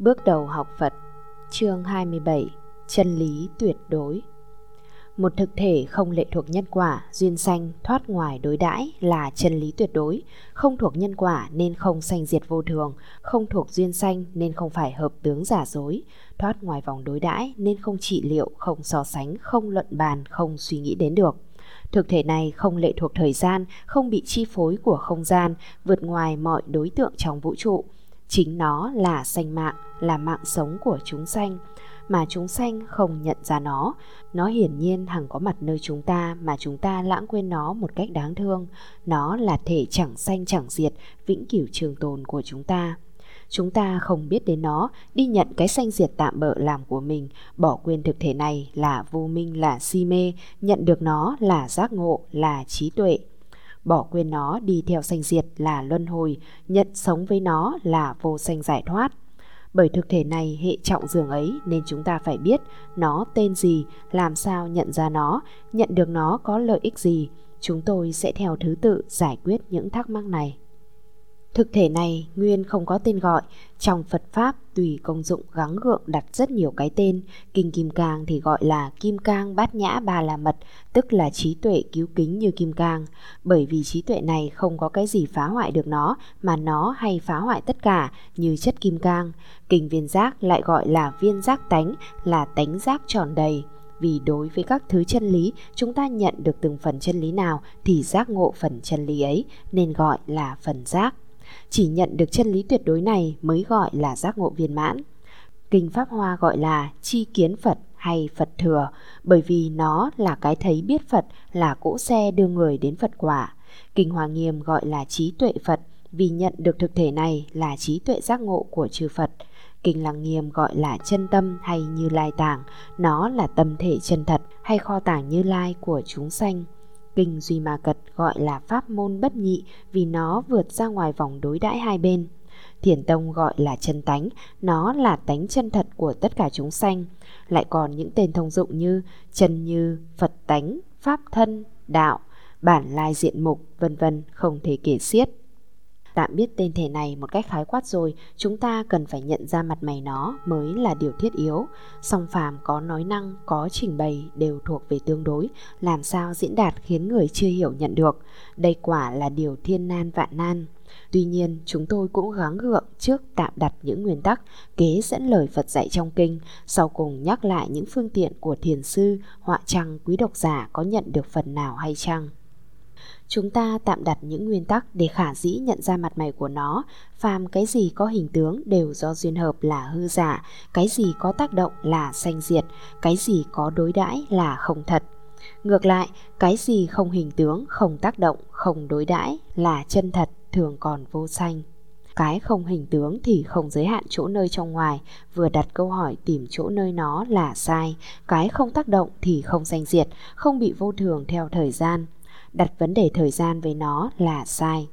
Bước đầu học Phật Chương 27 Chân lý tuyệt đối Một thực thể không lệ thuộc nhân quả, duyên sanh, thoát ngoài đối đãi là chân lý tuyệt đối. Không thuộc nhân quả nên không sanh diệt vô thường, không thuộc duyên sanh nên không phải hợp tướng giả dối, thoát ngoài vòng đối đãi nên không trị liệu, không so sánh, không luận bàn, không suy nghĩ đến được. Thực thể này không lệ thuộc thời gian, không bị chi phối của không gian, vượt ngoài mọi đối tượng trong vũ trụ. Chính nó là sanh mạng, là mạng sống của chúng sanh, mà chúng sanh không nhận ra nó. Nó hiển nhiên hằng có mặt nơi chúng ta mà chúng ta lãng quên nó một cách đáng thương. Nó là thể chẳng sanh chẳng diệt, vĩnh cửu trường tồn của chúng ta. Chúng ta không biết đến nó, đi nhận cái sanh diệt tạm bợ làm của mình, bỏ quên thực thể này là vô minh, là si mê, nhận được nó là giác ngộ, là trí tuệ. Bỏ quên nó đi theo sanh diệt là luân hồi, nhận sống với nó là vô sanh giải thoát. Bởi thực thể này hệ trọng dường ấy nên chúng ta phải biết nó tên gì, làm sao nhận ra nó, nhận được nó có lợi ích gì. Chúng tôi sẽ theo thứ tự giải quyết những thắc mắc này. Thực thể này nguyên không có tên gọi, trong Phật Pháp tùy công dụng gắng gượng đặt rất nhiều cái tên, Kinh Kim Cang thì gọi là Kim Cang Bát Nhã Ba La Mật, tức là trí tuệ cứu kính như Kim Cang, bởi vì trí tuệ này không có cái gì phá hoại được nó, mà nó hay phá hoại tất cả như chất Kim Cang. Kinh Viên Giác lại gọi là viên giác tánh, là tánh giác tròn đầy. Vì đối với các thứ chân lý chúng ta nhận được từng phần chân lý nào thì giác ngộ phần chân lý ấy nên gọi là phần giác chỉ nhận được chân lý tuyệt đối này mới gọi là giác ngộ viên mãn. Kinh Pháp Hoa gọi là chi kiến Phật hay Phật thừa, bởi vì nó là cái thấy biết Phật, là cỗ xe đưa người đến Phật quả. Kinh Hoa Nghiêm gọi là trí tuệ Phật, vì nhận được thực thể này là trí tuệ giác ngộ của chư Phật. Kinh Lăng Nghiêm gọi là chân tâm hay như lai tàng nó là tâm thể chân thật hay kho tàng như lai của chúng sanh. Kinh Duy Ma Cật gọi là pháp môn bất nhị vì nó vượt ra ngoài vòng đối đãi hai bên. Thiền Tông gọi là chân tánh, nó là tánh chân thật của tất cả chúng sanh. Lại còn những tên thông dụng như chân như, Phật tánh, Pháp thân, đạo, bản lai diện mục, vân vân không thể kể xiết. Tạm biết tên thể này một cách khái quát rồi, chúng ta cần phải nhận ra mặt mày nó mới là điều thiết yếu. Song phàm có nói năng, có trình bày đều thuộc về tương đối, làm sao diễn đạt khiến người chưa hiểu nhận được. Đây quả là điều thiên nan vạn nan. Tuy nhiên, chúng tôi cũng gắng gượng trước tạm đặt những nguyên tắc, kế dẫn lời Phật dạy trong kinh, sau cùng nhắc lại những phương tiện của thiền sư, họa chăng quý độc giả có nhận được phần nào hay chăng. Chúng ta tạm đặt những nguyên tắc để khả dĩ nhận ra mặt mày của nó, phàm cái gì có hình tướng đều do duyên hợp là hư giả, cái gì có tác động là sanh diệt, cái gì có đối đãi là không thật. Ngược lại, cái gì không hình tướng, không tác động, không đối đãi là chân thật, thường còn vô sanh. Cái không hình tướng thì không giới hạn chỗ nơi trong ngoài, vừa đặt câu hỏi tìm chỗ nơi nó là sai. Cái không tác động thì không sanh diệt, không bị vô thường theo thời gian, đặt vấn đề thời gian với nó là sai.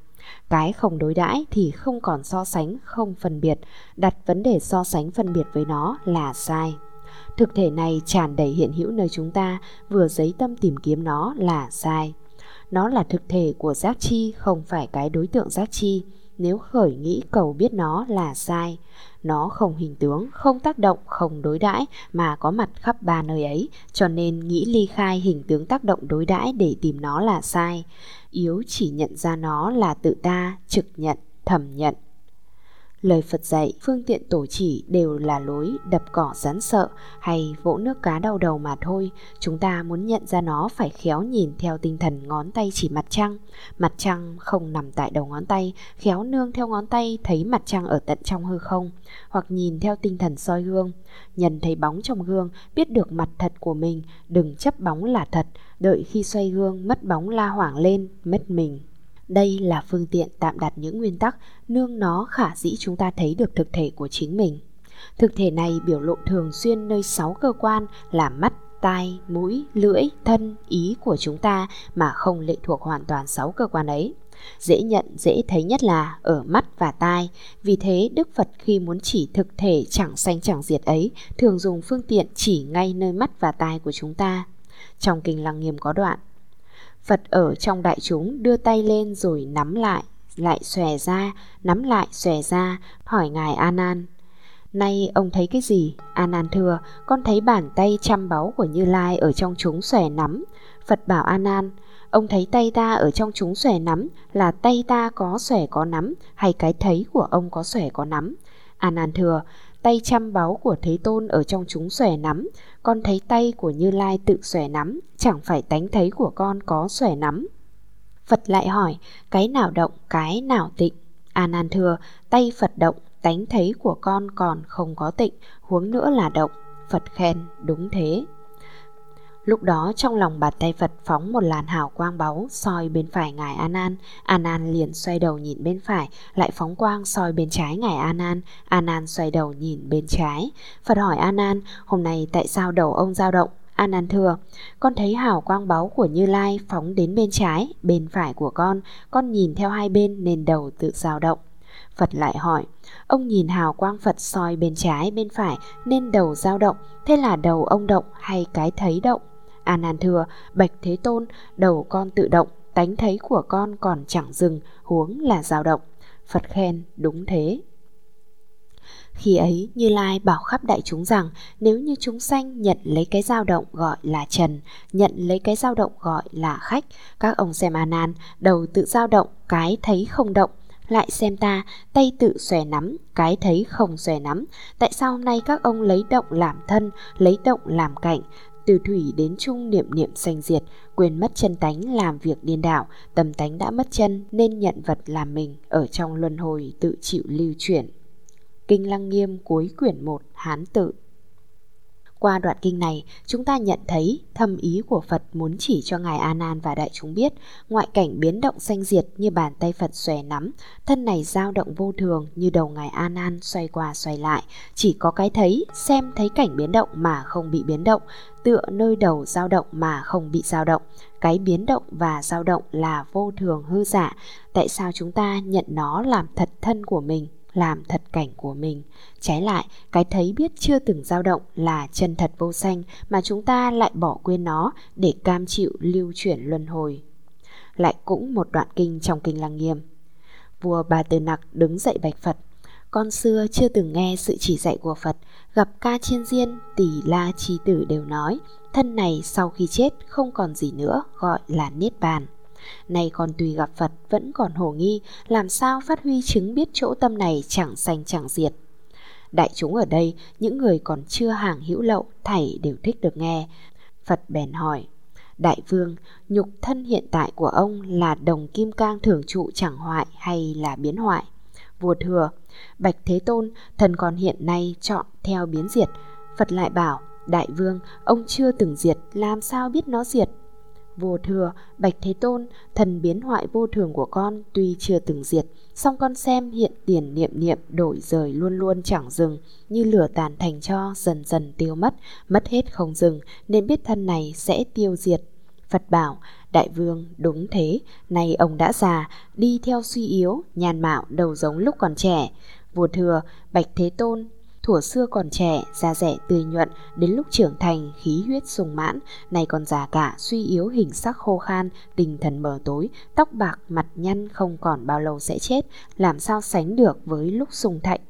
Cái không đối đãi thì không còn so sánh, không phân biệt. Đặt vấn đề so sánh phân biệt với nó là sai. Thực thể này tràn đầy hiện hữu nơi chúng ta, vừa giấy tâm tìm kiếm nó là sai. Nó là thực thể của giác chi, không phải cái đối tượng giác chi nếu khởi nghĩ cầu biết nó là sai, nó không hình tướng, không tác động, không đối đãi mà có mặt khắp ba nơi ấy, cho nên nghĩ ly khai hình tướng tác động đối đãi để tìm nó là sai. Yếu chỉ nhận ra nó là tự ta, trực nhận thầm nhận. Lời Phật dạy, phương tiện tổ chỉ đều là lối đập cỏ rắn sợ hay vỗ nước cá đau đầu mà thôi. Chúng ta muốn nhận ra nó phải khéo nhìn theo tinh thần ngón tay chỉ mặt trăng. Mặt trăng không nằm tại đầu ngón tay, khéo nương theo ngón tay thấy mặt trăng ở tận trong hư không. Hoặc nhìn theo tinh thần soi gương. Nhận thấy bóng trong gương, biết được mặt thật của mình, đừng chấp bóng là thật. Đợi khi xoay gương, mất bóng la hoảng lên, mất mình. Đây là phương tiện tạm đặt những nguyên tắc nương nó khả dĩ chúng ta thấy được thực thể của chính mình. Thực thể này biểu lộ thường xuyên nơi sáu cơ quan là mắt, tai, mũi, lưỡi, thân, ý của chúng ta mà không lệ thuộc hoàn toàn sáu cơ quan ấy. Dễ nhận, dễ thấy nhất là ở mắt và tai. Vì thế Đức Phật khi muốn chỉ thực thể chẳng sanh chẳng diệt ấy thường dùng phương tiện chỉ ngay nơi mắt và tai của chúng ta. Trong Kinh Lăng Nghiêm có đoạn Phật ở trong đại chúng đưa tay lên rồi nắm lại, lại xòe ra, nắm lại xòe ra, hỏi Ngài A Nan. Nay ông thấy cái gì? A Nan thưa, con thấy bàn tay chăm báu của Như Lai ở trong chúng xòe nắm. Phật bảo A Nan, ông thấy tay ta ở trong chúng xòe nắm là tay ta có xòe có nắm hay cái thấy của ông có xòe có nắm? A Nan thưa, tay chăm báu của Thế Tôn ở trong chúng xòe nắm, con thấy tay của Như Lai tự xòe nắm, chẳng phải tánh thấy của con có xòe nắm. Phật lại hỏi, cái nào động, cái nào tịnh? A Nan thưa, tay Phật động, tánh thấy của con còn không có tịnh, huống nữa là động. Phật khen, đúng thế. Lúc đó trong lòng bàn tay Phật phóng một làn hào quang báu soi bên phải ngài An An. An An liền xoay đầu nhìn bên phải, lại phóng quang soi bên trái ngài An An. An An xoay đầu nhìn bên trái. Phật hỏi An An, hôm nay tại sao đầu ông dao động? An An thưa, con thấy hào quang báu của Như Lai phóng đến bên trái, bên phải của con, con nhìn theo hai bên nên đầu tự dao động. Phật lại hỏi, ông nhìn hào quang Phật soi bên trái bên phải nên đầu dao động, thế là đầu ông động hay cái thấy động? A Nan thưa, bạch Thế Tôn, đầu con tự động, tánh thấy của con còn chẳng dừng, huống là dao động. Phật khen, đúng thế. Khi ấy Như Lai bảo khắp đại chúng rằng nếu như chúng sanh nhận lấy cái dao động gọi là trần, nhận lấy cái dao động gọi là khách, các ông xem A Nan, đầu tự dao động, cái thấy không động, lại xem ta, tay tự xòe nắm, cái thấy không xòe nắm. Tại sao hôm nay các ông lấy động làm thân, lấy động làm cảnh, từ thủy đến trung niệm niệm sanh diệt, quên mất chân tánh làm việc điên đảo, tâm tánh đã mất chân nên nhận vật làm mình ở trong luân hồi tự chịu lưu chuyển. Kinh Lăng Nghiêm cuối quyển 1 Hán tự qua đoạn kinh này, chúng ta nhận thấy thâm ý của Phật muốn chỉ cho Ngài A Nan và đại chúng biết, ngoại cảnh biến động sanh diệt như bàn tay Phật xòe nắm, thân này dao động vô thường như đầu Ngài A Nan xoay qua xoay lại, chỉ có cái thấy, xem thấy cảnh biến động mà không bị biến động, tựa nơi đầu dao động mà không bị dao động. Cái biến động và dao động là vô thường hư giả, tại sao chúng ta nhận nó làm thật thân của mình? làm thật cảnh của mình. Trái lại, cái thấy biết chưa từng dao động là chân thật vô sanh mà chúng ta lại bỏ quên nó để cam chịu lưu chuyển luân hồi. Lại cũng một đoạn kinh trong kinh Lăng Nghiêm. Vua Bà Tư Nặc đứng dậy bạch Phật. Con xưa chưa từng nghe sự chỉ dạy của Phật, gặp ca chiên diên, tỷ la trí tử đều nói, thân này sau khi chết không còn gì nữa gọi là niết bàn. Nay còn tùy gặp Phật vẫn còn hồ nghi, làm sao phát huy chứng biết chỗ tâm này chẳng sanh chẳng diệt. Đại chúng ở đây, những người còn chưa hàng hữu lậu, thảy đều thích được nghe. Phật bèn hỏi, Đại vương, nhục thân hiện tại của ông là đồng kim cang thường trụ chẳng hoại hay là biến hoại? Vua thừa, Bạch Thế Tôn, thần còn hiện nay chọn theo biến diệt. Phật lại bảo, Đại vương, ông chưa từng diệt, làm sao biết nó diệt? vô thừa, bạch thế tôn, thần biến hoại vô thường của con tuy chưa từng diệt, song con xem hiện tiền niệm niệm đổi rời luôn luôn chẳng dừng, như lửa tàn thành cho dần dần tiêu mất, mất hết không dừng, nên biết thân này sẽ tiêu diệt. Phật bảo, đại vương đúng thế, nay ông đã già, đi theo suy yếu, nhàn mạo đầu giống lúc còn trẻ. Vua thừa, bạch thế tôn, Thủa xưa còn trẻ, da rẻ tươi nhuận, đến lúc trưởng thành, khí huyết sung mãn, nay còn già cả, suy yếu hình sắc khô khan, tinh thần mờ tối, tóc bạc, mặt nhăn không còn bao lâu sẽ chết, làm sao sánh được với lúc sung thạnh.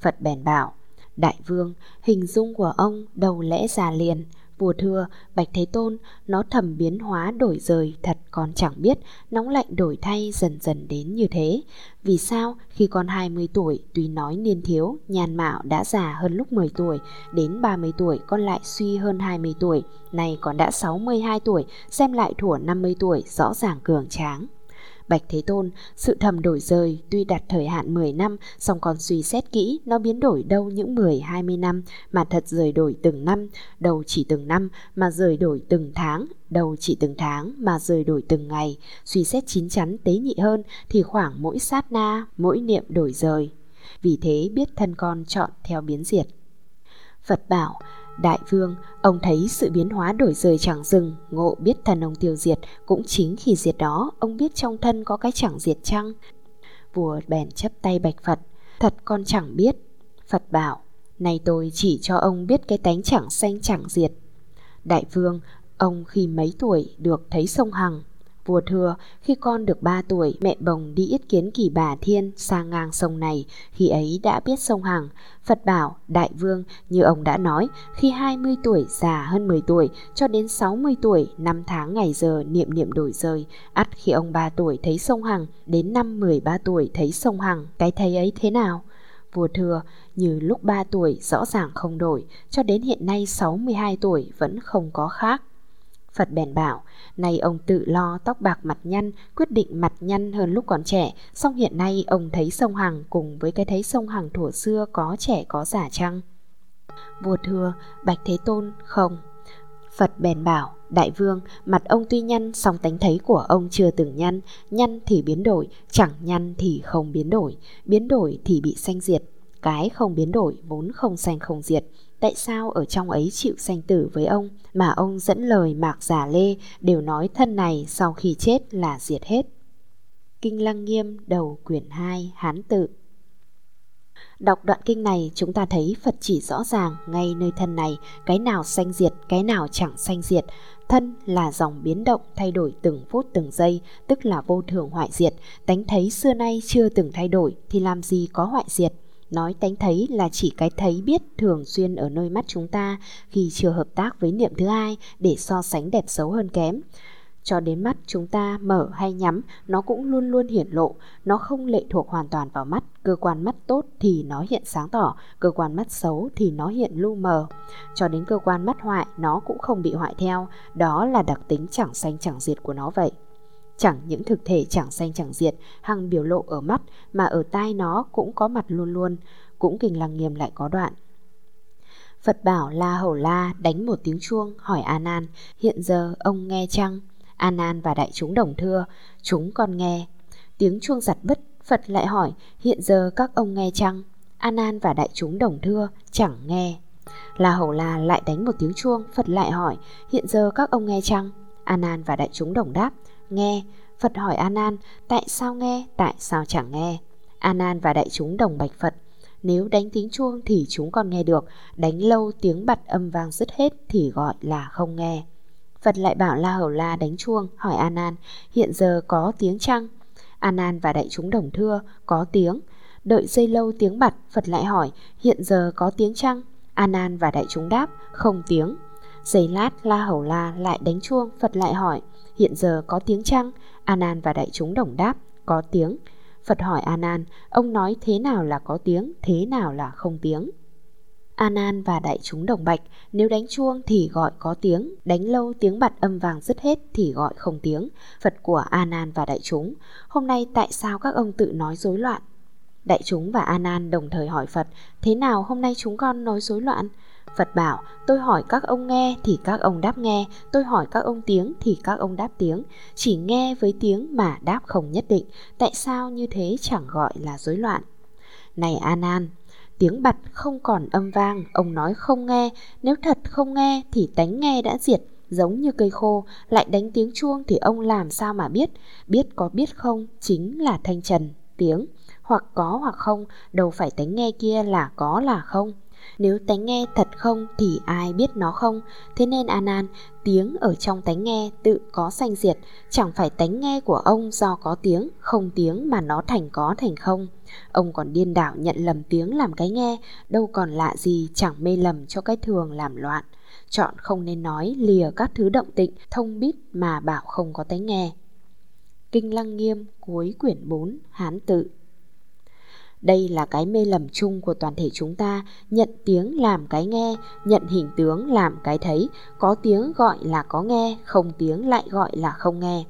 Phật bèn bảo, Đại vương, hình dung của ông đầu lẽ già liền, Vua thưa, Bạch Thế Tôn, nó thầm biến hóa đổi rời thật con chẳng biết, nóng lạnh đổi thay dần dần đến như thế. Vì sao khi con 20 tuổi tuy nói niên thiếu, nhàn mạo đã già hơn lúc 10 tuổi, đến 30 tuổi con lại suy hơn 20 tuổi, nay còn đã 62 tuổi, xem lại thủa 50 tuổi rõ ràng cường tráng. Bạch Thế Tôn, sự thầm đổi rời tuy đặt thời hạn 10 năm, song còn suy xét kỹ nó biến đổi đâu những 10-20 năm mà thật rời đổi từng năm, đầu chỉ từng năm mà rời đổi từng tháng, đầu chỉ từng tháng mà rời đổi từng ngày. Suy xét chín chắn tế nhị hơn thì khoảng mỗi sát na, mỗi niệm đổi rời. Vì thế biết thân con chọn theo biến diệt. Phật bảo, Đại vương, ông thấy sự biến hóa đổi rời chẳng dừng, ngộ biết thần ông tiêu diệt, cũng chính khi diệt đó, ông biết trong thân có cái chẳng diệt chăng? Vua bèn chấp tay bạch Phật, thật con chẳng biết. Phật bảo, này tôi chỉ cho ông biết cái tánh chẳng xanh chẳng diệt. Đại vương, ông khi mấy tuổi được thấy sông Hằng? Vua thưa, khi con được 3 tuổi, mẹ bồng đi yết kiến kỳ bà thiên sang ngang sông này, khi ấy đã biết sông Hằng. Phật bảo, đại vương, như ông đã nói, khi 20 tuổi già hơn 10 tuổi, cho đến 60 tuổi, năm tháng ngày giờ niệm niệm đổi rời. ắt khi ông 3 tuổi thấy sông Hằng, đến năm 13 tuổi thấy sông Hằng, cái thấy ấy thế nào? Vua thừa như lúc 3 tuổi rõ ràng không đổi, cho đến hiện nay 62 tuổi vẫn không có khác. Phật bèn bảo, nay ông tự lo tóc bạc mặt nhăn, quyết định mặt nhăn hơn lúc còn trẻ, song hiện nay ông thấy sông Hằng cùng với cái thấy sông Hằng thuở xưa có trẻ có giả chăng? Vua thưa, Bạch Thế Tôn, không. Phật bèn bảo, đại vương, mặt ông tuy nhăn song tánh thấy của ông chưa từng nhăn, nhăn thì biến đổi, chẳng nhăn thì không biến đổi, biến đổi thì bị sanh diệt, cái không biến đổi vốn không sanh không diệt, tại sao ở trong ấy chịu sanh tử với ông mà ông dẫn lời mạc giả lê đều nói thân này sau khi chết là diệt hết. Kinh Lăng Nghiêm đầu quyển 2 Hán tự Đọc đoạn kinh này chúng ta thấy Phật chỉ rõ ràng ngay nơi thân này cái nào sanh diệt, cái nào chẳng sanh diệt. Thân là dòng biến động thay đổi từng phút từng giây, tức là vô thường hoại diệt. Tánh thấy xưa nay chưa từng thay đổi thì làm gì có hoại diệt. Nói tánh thấy là chỉ cái thấy biết thường xuyên ở nơi mắt chúng ta khi chưa hợp tác với niệm thứ hai để so sánh đẹp xấu hơn kém. Cho đến mắt chúng ta mở hay nhắm, nó cũng luôn luôn hiển lộ, nó không lệ thuộc hoàn toàn vào mắt. Cơ quan mắt tốt thì nó hiện sáng tỏ, cơ quan mắt xấu thì nó hiện lu mờ. Cho đến cơ quan mắt hoại, nó cũng không bị hoại theo, đó là đặc tính chẳng xanh chẳng diệt của nó vậy. Chẳng những thực thể chẳng xanh chẳng diệt, hằng biểu lộ ở mắt mà ở tai nó cũng có mặt luôn luôn, cũng kinh lăng nghiêm lại có đoạn. Phật bảo La Hầu La đánh một tiếng chuông hỏi A Nan, hiện giờ ông nghe chăng? A Nan và đại chúng đồng thưa, chúng con nghe. Tiếng chuông giặt bứt, Phật lại hỏi, hiện giờ các ông nghe chăng? A Nan và đại chúng đồng thưa, chẳng nghe. La Hầu La lại đánh một tiếng chuông, Phật lại hỏi, hiện giờ các ông nghe chăng? A Nan và đại chúng đồng đáp, nghe. Phật hỏi A Nan, tại sao nghe, tại sao chẳng nghe? A Nan và đại chúng đồng bạch Phật, nếu đánh tiếng chuông thì chúng còn nghe được, đánh lâu tiếng bật âm vang dứt hết thì gọi là không nghe. Phật lại bảo La Hầu La đánh chuông, hỏi A Nan, hiện giờ có tiếng chăng? A Nan và đại chúng đồng thưa, có tiếng. Đợi dây lâu tiếng bật, Phật lại hỏi, hiện giờ có tiếng chăng? A Nan và đại chúng đáp, không tiếng. Giây lát La Hầu La lại đánh chuông, Phật lại hỏi, hiện giờ có tiếng chăng? Anan và đại chúng đồng đáp, có tiếng. Phật hỏi Anan, ông nói thế nào là có tiếng, thế nào là không tiếng? Anan và đại chúng đồng bạch, nếu đánh chuông thì gọi có tiếng, đánh lâu tiếng bạt âm vàng dứt hết thì gọi không tiếng. Phật của Anan và đại chúng, hôm nay tại sao các ông tự nói rối loạn? Đại chúng và Anan đồng thời hỏi Phật, thế nào hôm nay chúng con nói rối loạn? Phật bảo, tôi hỏi các ông nghe thì các ông đáp nghe, tôi hỏi các ông tiếng thì các ông đáp tiếng, chỉ nghe với tiếng mà đáp không nhất định, tại sao như thế chẳng gọi là rối loạn? Này A Nan, tiếng bật không còn âm vang, ông nói không nghe, nếu thật không nghe thì tánh nghe đã diệt, giống như cây khô, lại đánh tiếng chuông thì ông làm sao mà biết, biết có biết không chính là thanh trần, tiếng, hoặc có hoặc không, đâu phải tánh nghe kia là có là không. Nếu tánh nghe thật không thì ai biết nó không? Thế nên anan, tiếng ở trong tánh nghe tự có sanh diệt. Chẳng phải tánh nghe của ông do có tiếng, Không tiếng mà nó thành có thành không? Ông còn điên đảo nhận lầm tiếng làm cái nghe, Đâu còn lạ gì chẳng mê lầm cho cái thường làm loạn. Chọn không nên nói, lìa các thứ động tịnh, Thông bít mà bảo không có tánh nghe. Kinh Lăng Nghiêm, cuối quyển 4 Hán tự đây là cái mê lầm chung của toàn thể chúng ta, nhận tiếng làm cái nghe, nhận hình tướng làm cái thấy, có tiếng gọi là có nghe, không tiếng lại gọi là không nghe.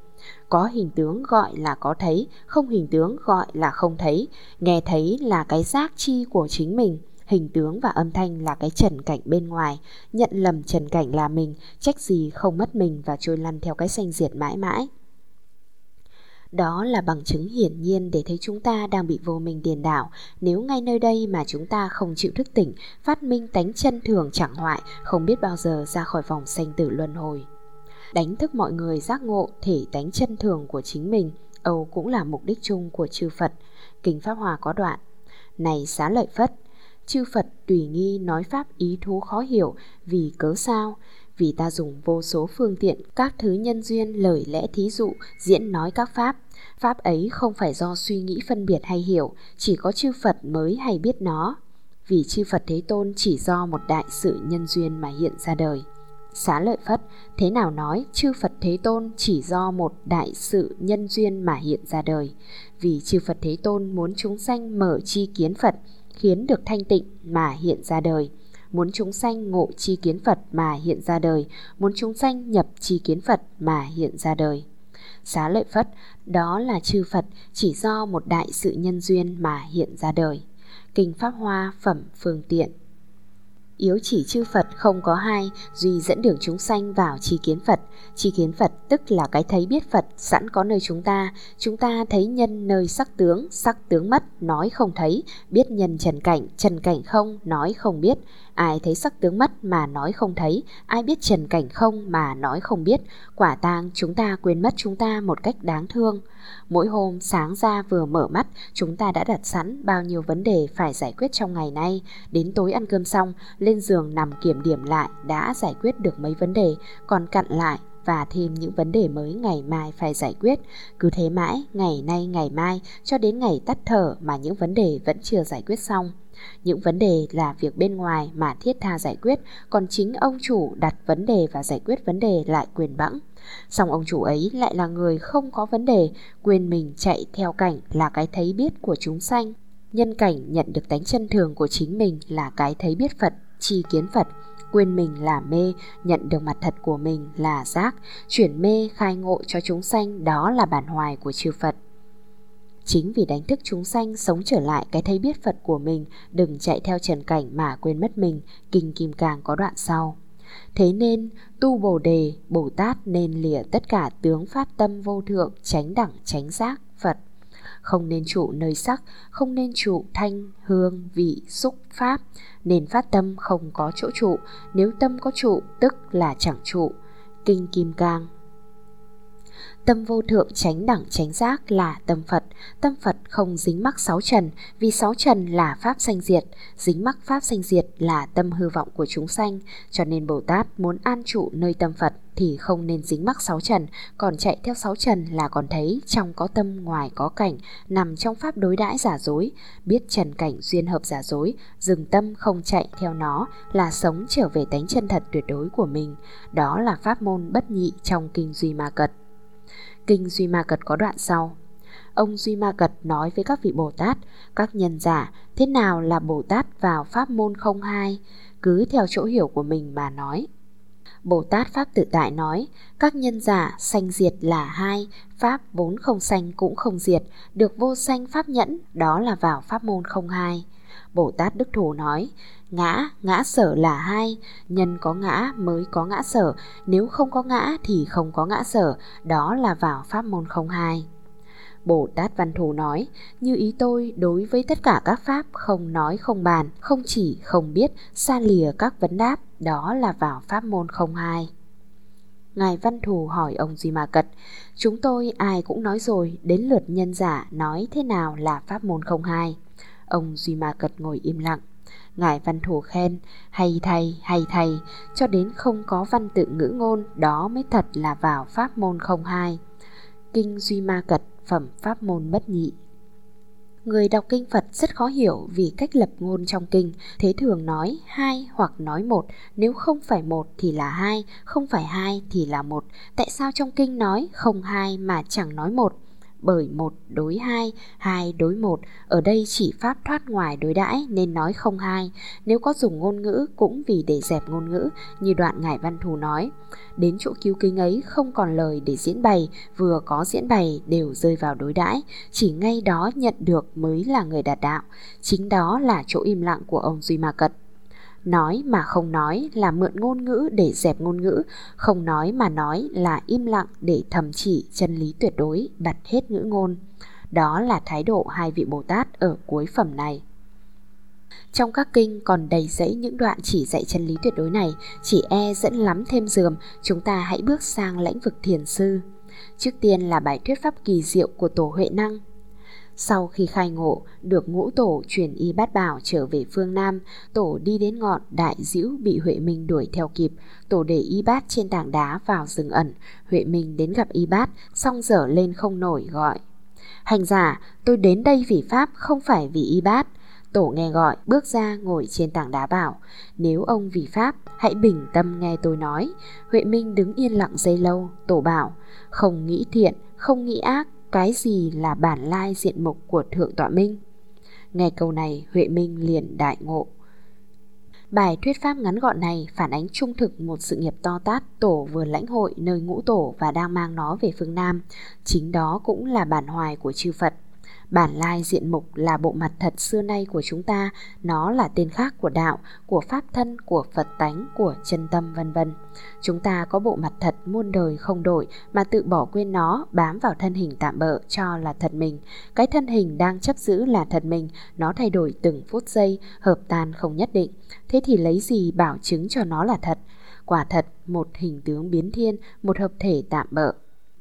Có hình tướng gọi là có thấy, không hình tướng gọi là không thấy, nghe thấy là cái giác chi của chính mình hình tướng và âm thanh là cái trần cảnh bên ngoài, nhận lầm trần cảnh là mình, trách gì không mất mình và trôi lăn theo cái sanh diệt mãi mãi. Đó là bằng chứng hiển nhiên để thấy chúng ta đang bị vô minh điền đảo nếu ngay nơi đây mà chúng ta không chịu thức tỉnh, phát minh tánh chân thường chẳng hoại, không biết bao giờ ra khỏi vòng sanh tử luân hồi. Đánh thức mọi người giác ngộ thể tánh chân thường của chính mình, Âu cũng là mục đích chung của chư Phật. Kinh Pháp Hòa có đoạn, Này xá lợi Phất, chư Phật tùy nghi nói Pháp ý thú khó hiểu vì cớ sao, vì ta dùng vô số phương tiện các thứ nhân duyên lời lẽ thí dụ diễn nói các pháp pháp ấy không phải do suy nghĩ phân biệt hay hiểu chỉ có chư phật mới hay biết nó. Vì chư phật thế tôn chỉ do một đại sự nhân duyên mà hiện ra đời. Xá lợi phất thế nào nói chư phật thế tôn chỉ do một đại sự nhân duyên mà hiện ra đời? Vì chư phật thế tôn muốn chúng sanh mở chi kiến phật khiến được thanh tịnh mà hiện ra đời. Muốn chúng sanh ngộ chi kiến Phật mà hiện ra đời, muốn chúng sanh nhập chi kiến Phật mà hiện ra đời. Xá lợi Phất, đó là chư Phật chỉ do một đại sự nhân duyên mà hiện ra đời. Kinh Pháp Hoa Phẩm Phương Tiện Yếu chỉ chư Phật không có hai, duy dẫn đường chúng sanh vào chi kiến Phật. Chi kiến Phật tức là cái thấy biết Phật sẵn có nơi chúng ta. Chúng ta thấy nhân nơi sắc tướng, sắc tướng mất, nói không thấy. Biết nhân trần cảnh, trần cảnh không, nói không biết. Ai thấy sắc tướng mất mà nói không thấy, ai biết trần cảnh không mà nói không biết. Quả tang chúng ta quên mất chúng ta một cách đáng thương. Mỗi hôm sáng ra vừa mở mắt, chúng ta đã đặt sẵn bao nhiêu vấn đề phải giải quyết trong ngày nay. Đến tối ăn cơm xong, lên giường nằm kiểm điểm lại đã giải quyết được mấy vấn đề, còn cặn lại và thêm những vấn đề mới ngày mai phải giải quyết. Cứ thế mãi, ngày nay ngày mai, cho đến ngày tắt thở mà những vấn đề vẫn chưa giải quyết xong. Những vấn đề là việc bên ngoài mà thiết tha giải quyết, còn chính ông chủ đặt vấn đề và giải quyết vấn đề lại quyền bẵng. Song ông chủ ấy lại là người không có vấn đề, quên mình chạy theo cảnh là cái thấy biết của chúng sanh. Nhân cảnh nhận được tánh chân thường của chính mình là cái thấy biết Phật, chi kiến Phật, quên mình là mê, nhận được mặt thật của mình là giác, chuyển mê khai ngộ cho chúng sanh đó là bản hoài của chư Phật. Chính vì đánh thức chúng sanh sống trở lại cái thấy biết Phật của mình, đừng chạy theo trần cảnh mà quên mất mình, kinh kim càng có đoạn sau. Thế nên tu Bồ đề, Bồ Tát nên lìa tất cả tướng phát tâm vô thượng, tránh đẳng tránh giác Phật. Không nên trụ nơi sắc, không nên trụ thanh, hương, vị, xúc, pháp. Nên phát tâm không có chỗ trụ, nếu tâm có trụ tức là chẳng trụ. Kinh Kim Cang. Tâm vô thượng tránh đẳng tránh giác là tâm Phật, tâm Phật không dính mắc sáu trần, vì sáu trần là pháp sanh diệt, dính mắc pháp sanh diệt là tâm hư vọng của chúng sanh, cho nên Bồ Tát muốn an trụ nơi tâm Phật thì không nên dính mắc sáu trần, còn chạy theo sáu trần là còn thấy trong có tâm ngoài có cảnh, nằm trong pháp đối đãi giả dối, biết trần cảnh duyên hợp giả dối, dừng tâm không chạy theo nó là sống trở về tánh chân thật tuyệt đối của mình. Đó là pháp môn bất nhị trong kinh Duy Ma Cật. Kinh Duy Ma Cật có đoạn sau. Ông Duy Ma Cật nói với các vị Bồ Tát, các nhân giả, thế nào là Bồ Tát vào pháp môn không hai, cứ theo chỗ hiểu của mình mà nói. Bồ Tát Pháp tự tại nói, các nhân giả sanh diệt là hai, Pháp vốn không sanh cũng không diệt, được vô sanh Pháp nhẫn, đó là vào pháp môn không hai. Bồ Tát Đức Thù nói, ngã, ngã sở là hai, nhân có ngã mới có ngã sở, nếu không có ngã thì không có ngã sở, đó là vào pháp môn không hai. Bồ Tát Văn Thù nói, như ý tôi đối với tất cả các pháp không nói không bàn, không chỉ không biết, xa lìa các vấn đáp, đó là vào pháp môn không hai. Ngài Văn Thù hỏi ông Duy Ma Cật, chúng tôi ai cũng nói rồi, đến lượt nhân giả nói thế nào là pháp môn không hai. Ông Duy Ma Cật ngồi im lặng. Ngài Văn thù khen, hay thầy, hay thầy, cho đến không có văn tự ngữ ngôn, đó mới thật là vào pháp môn không hai. Kinh Duy Ma Cật, phẩm pháp môn bất nhị. Người đọc kinh Phật rất khó hiểu vì cách lập ngôn trong kinh, thế thường nói hai hoặc nói một, nếu không phải một thì là hai, không phải hai thì là một. Tại sao trong kinh nói không hai mà chẳng nói một? Bởi một đối hai, hai đối một, ở đây chỉ pháp thoát ngoài đối đãi nên nói không hai. Nếu có dùng ngôn ngữ cũng vì để dẹp ngôn ngữ, như đoạn Ngài Văn Thù nói. Đến chỗ cứu kính ấy không còn lời để diễn bày, vừa có diễn bày đều rơi vào đối đãi, chỉ ngay đó nhận được mới là người đạt đạo. Chính đó là chỗ im lặng của ông Duy Ma Cật. Nói mà không nói là mượn ngôn ngữ để dẹp ngôn ngữ, không nói mà nói là im lặng để thầm chỉ chân lý tuyệt đối, đặt hết ngữ ngôn. Đó là thái độ hai vị Bồ Tát ở cuối phẩm này. Trong các kinh còn đầy dẫy những đoạn chỉ dạy chân lý tuyệt đối này, chỉ e dẫn lắm thêm dườm, chúng ta hãy bước sang lãnh vực thiền sư. Trước tiên là bài thuyết pháp kỳ diệu của Tổ Huệ Năng. Sau khi khai ngộ, được ngũ tổ truyền y bát bảo trở về phương Nam, tổ đi đến ngọn đại diễu bị Huệ Minh đuổi theo kịp. Tổ để y bát trên tảng đá vào rừng ẩn. Huệ Minh đến gặp y bát, xong dở lên không nổi gọi. Hành giả, tôi đến đây vì Pháp, không phải vì y bát. Tổ nghe gọi, bước ra ngồi trên tảng đá bảo, nếu ông vì Pháp, hãy bình tâm nghe tôi nói. Huệ Minh đứng yên lặng giây lâu, tổ bảo, không nghĩ thiện, không nghĩ ác, cái gì là bản lai diện mục của Thượng Tọa Minh? Nghe câu này, Huệ Minh liền đại ngộ. Bài thuyết pháp ngắn gọn này phản ánh trung thực một sự nghiệp to tát tổ vừa lãnh hội nơi ngũ tổ và đang mang nó về phương Nam. Chính đó cũng là bản hoài của chư Phật. Bản lai diện mục là bộ mặt thật xưa nay của chúng ta, nó là tên khác của đạo, của pháp thân, của Phật tánh, của chân tâm vân vân. Chúng ta có bộ mặt thật muôn đời không đổi mà tự bỏ quên nó, bám vào thân hình tạm bợ cho là thật mình. Cái thân hình đang chấp giữ là thật mình, nó thay đổi từng phút giây, hợp tan không nhất định. Thế thì lấy gì bảo chứng cho nó là thật? Quả thật, một hình tướng biến thiên, một hợp thể tạm bợ